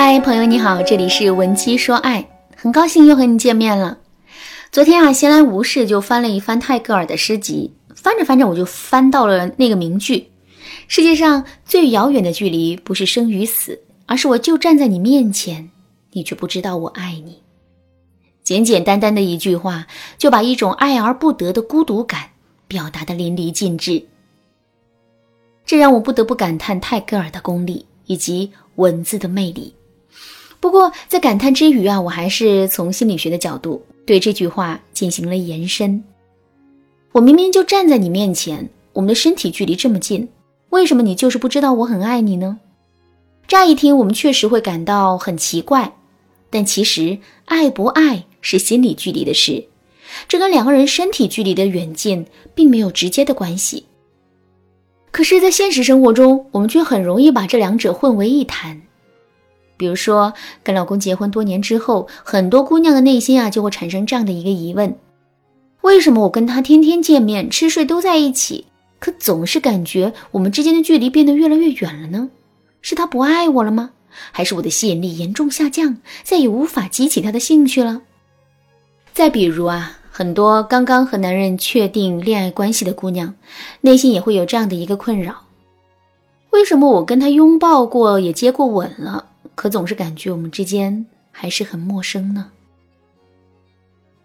嗨，朋友你好，这里是文姬说爱，很高兴又和你见面了。昨天啊，闲来无事就翻了一翻泰戈尔的诗集，翻着翻着我就翻到了那个名句：世界上最遥远的距离不是生与死，而是我就站在你面前，你却不知道我爱你。简简单单的一句话，就把一种爱而不得的孤独感表达的淋漓尽致。这让我不得不感叹泰戈尔的功力以及文字的魅力。不过，在感叹之余啊，我还是从心理学的角度对这句话进行了延伸。我明明就站在你面前，我们的身体距离这么近，为什么你就是不知道我很爱你呢？乍一听，我们确实会感到很奇怪，但其实爱不爱是心理距离的事，这跟两个人身体距离的远近并没有直接的关系。可是，在现实生活中，我们却很容易把这两者混为一谈。比如说，跟老公结婚多年之后，很多姑娘的内心啊就会产生这样的一个疑问：为什么我跟他天天见面、吃睡都在一起，可总是感觉我们之间的距离变得越来越远了呢？是他不爱我了吗？还是我的吸引力严重下降，再也无法激起他的兴趣了？再比如啊，很多刚刚和男人确定恋爱关系的姑娘，内心也会有这样的一个困扰：为什么我跟他拥抱过，也接过吻了？可总是感觉我们之间还是很陌生呢。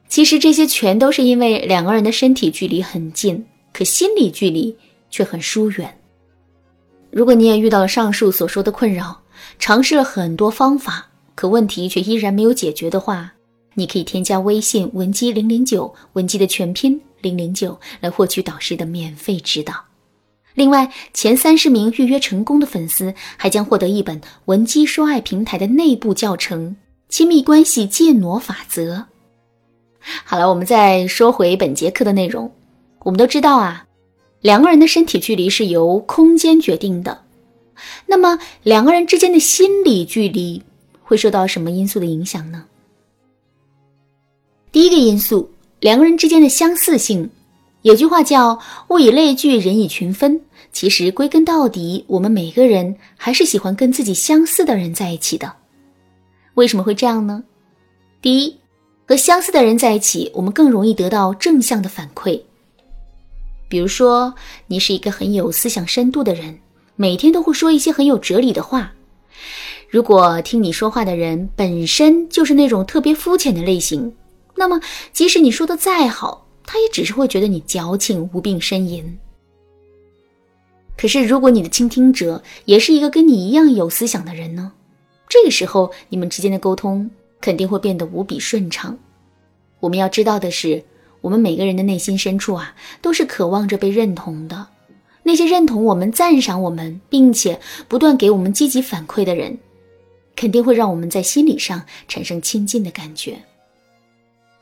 其实这些全都是因为两个人的身体距离很近，可心理距离却很疏远。如果你也遇到了上述所说的困扰，尝试了很多方法，可问题却依然没有解决的话，你可以添加微信文姬零零九，文姬的全拼零零九，来获取导师的免费指导。另外，前三十名预约成功的粉丝还将获得一本文姬说爱平台的内部教程《亲密关系建模法则》。好了，我们再说回本节课的内容。我们都知道啊，两个人的身体距离是由空间决定的。那么，两个人之间的心理距离会受到什么因素的影响呢？第一个因素，两个人之间的相似性。有句话叫“物以类聚，人以群分”。其实归根到底，我们每个人还是喜欢跟自己相似的人在一起的。为什么会这样呢？第一，和相似的人在一起，我们更容易得到正向的反馈。比如说，你是一个很有思想深度的人，每天都会说一些很有哲理的话。如果听你说话的人本身就是那种特别肤浅的类型，那么即使你说的再好，他也只是会觉得你矫情无病呻吟。可是，如果你的倾听者也是一个跟你一样有思想的人呢？这个时候，你们之间的沟通肯定会变得无比顺畅。我们要知道的是，我们每个人的内心深处啊，都是渴望着被认同的。那些认同我们、赞赏我们，并且不断给我们积极反馈的人，肯定会让我们在心理上产生亲近的感觉。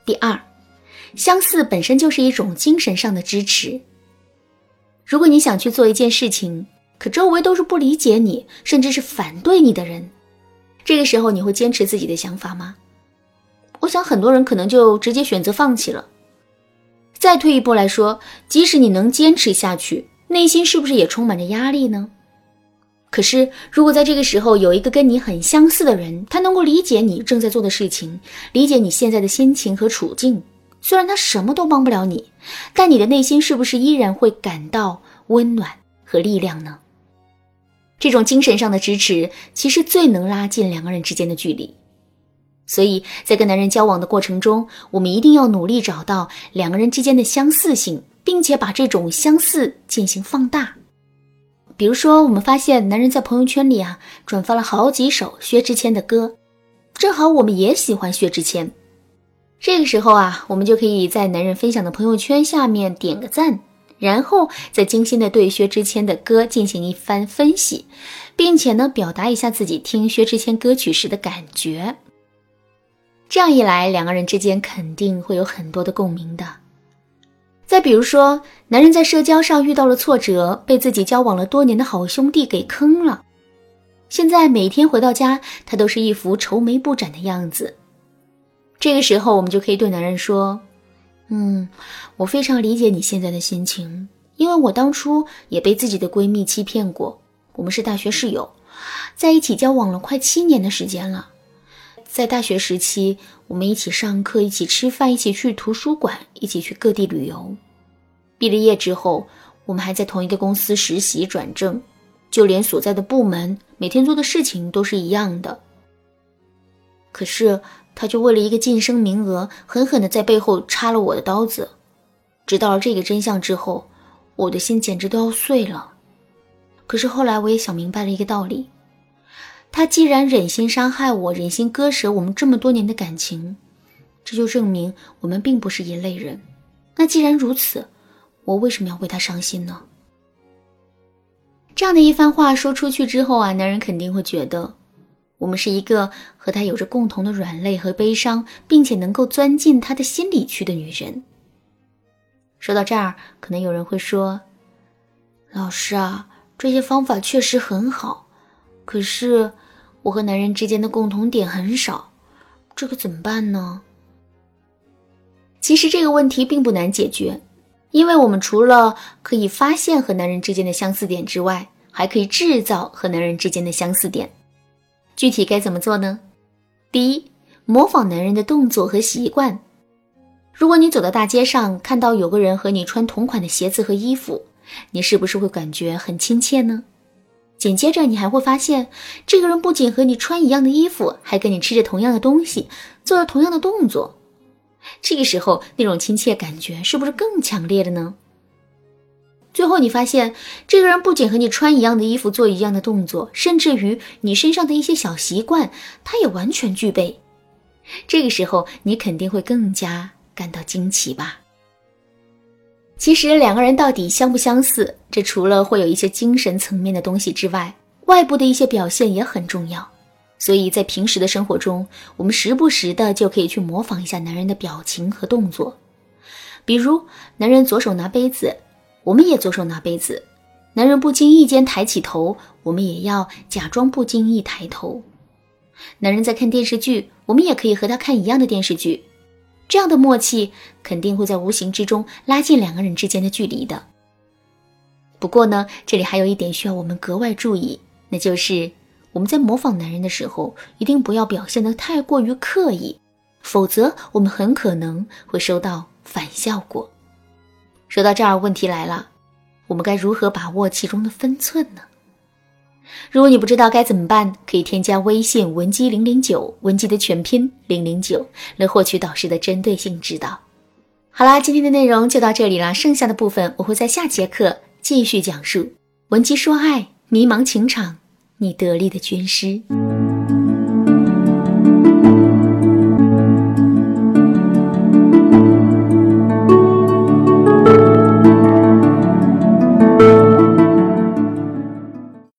第二。相似本身就是一种精神上的支持。如果你想去做一件事情，可周围都是不理解你，甚至是反对你的人，这个时候你会坚持自己的想法吗？我想很多人可能就直接选择放弃了。再退一步来说，即使你能坚持下去，内心是不是也充满着压力呢？可是，如果在这个时候有一个跟你很相似的人，他能够理解你正在做的事情，理解你现在的心情和处境。虽然他什么都帮不了你，但你的内心是不是依然会感到温暖和力量呢？这种精神上的支持，其实最能拉近两个人之间的距离。所以在跟男人交往的过程中，我们一定要努力找到两个人之间的相似性，并且把这种相似进行放大。比如说，我们发现男人在朋友圈里啊转发了好几首薛之谦的歌，正好我们也喜欢薛之谦。这个时候啊，我们就可以在男人分享的朋友圈下面点个赞，然后再精心的对薛之谦的歌进行一番分析，并且呢，表达一下自己听薛之谦歌曲时的感觉。这样一来，两个人之间肯定会有很多的共鸣的。再比如说，男人在社交上遇到了挫折，被自己交往了多年的好兄弟给坑了，现在每天回到家，他都是一副愁眉不展的样子。这个时候，我们就可以对男人说：“嗯，我非常理解你现在的心情，因为我当初也被自己的闺蜜欺骗过。我们是大学室友，在一起交往了快七年的时间了。在大学时期，我们一起上课，一起吃饭，一起去图书馆，一起去各地旅游。毕了业之后，我们还在同一个公司实习转正，就连所在的部门，每天做的事情都是一样的。可是，他就为了一个晋升名额，狠狠的在背后插了我的刀子。知道了这个真相之后，我的心简直都要碎了。可是后来，我也想明白了一个道理。他既然忍心伤害我，忍心割舍我们这么多年的感情，这就证明我们并不是一类人。那既然如此，我为什么要为他伤心呢？这样的一番话说出去之后啊，男人肯定会觉得我们是一个和他有着共同的软肋和悲伤，并且能够钻进他的心里去的女人。说到这儿，可能有人会说：“老师啊，这些方法确实很好，可是……”我和男人之间的共同点很少，这可怎么办呢？其实这个问题并不难解决，因为我们除了可以发现和男人之间的相似点之外，还可以制造和男人之间的相似点。具体该怎么做呢？第一，模仿男人的动作和习惯。如果你走到大街上，看到有个人和你穿同款的鞋子和衣服，你是不是会感觉很亲切呢？紧接着，你还会发现，这个人不仅和你穿一样的衣服，还跟你吃着同样的东西，做着同样的动作。这个时候，那种亲切感觉是不是更强烈了呢？最后，你发现，这个人不仅和你穿一样的衣服，做一样的动作，甚至于你身上的一些小习惯，他也完全具备。这个时候，你肯定会更加感到惊奇吧。其实两个人到底相不相似，这除了会有一些精神层面的东西之外，外部的一些表现也很重要。所以在平时的生活中，我们时不时的就可以去模仿一下男人的表情和动作。比如，男人左手拿杯子，我们也左手拿杯子；男人不经意间抬起头，我们也要假装不经意抬头。男人在看电视剧，我们也可以和他看一样的电视剧。这样的默契肯定会在无形之中拉近两个人之间的距离的。不过呢，这里还有一点需要我们格外注意，那就是我们在模仿男人的时候，一定不要表现得太过于刻意，否则我们很可能会收到反效果。说到这儿，问题来了，我们该如何把握其中的分寸呢？如果你不知道该怎么办，可以添加微信文姬零零九，文姬的全拼零零九，来获取导师的针对性指导。好啦，今天的内容就到这里了，剩下的部分我会在下节课继续讲述。文姬说爱，迷茫情场，你得力的军师。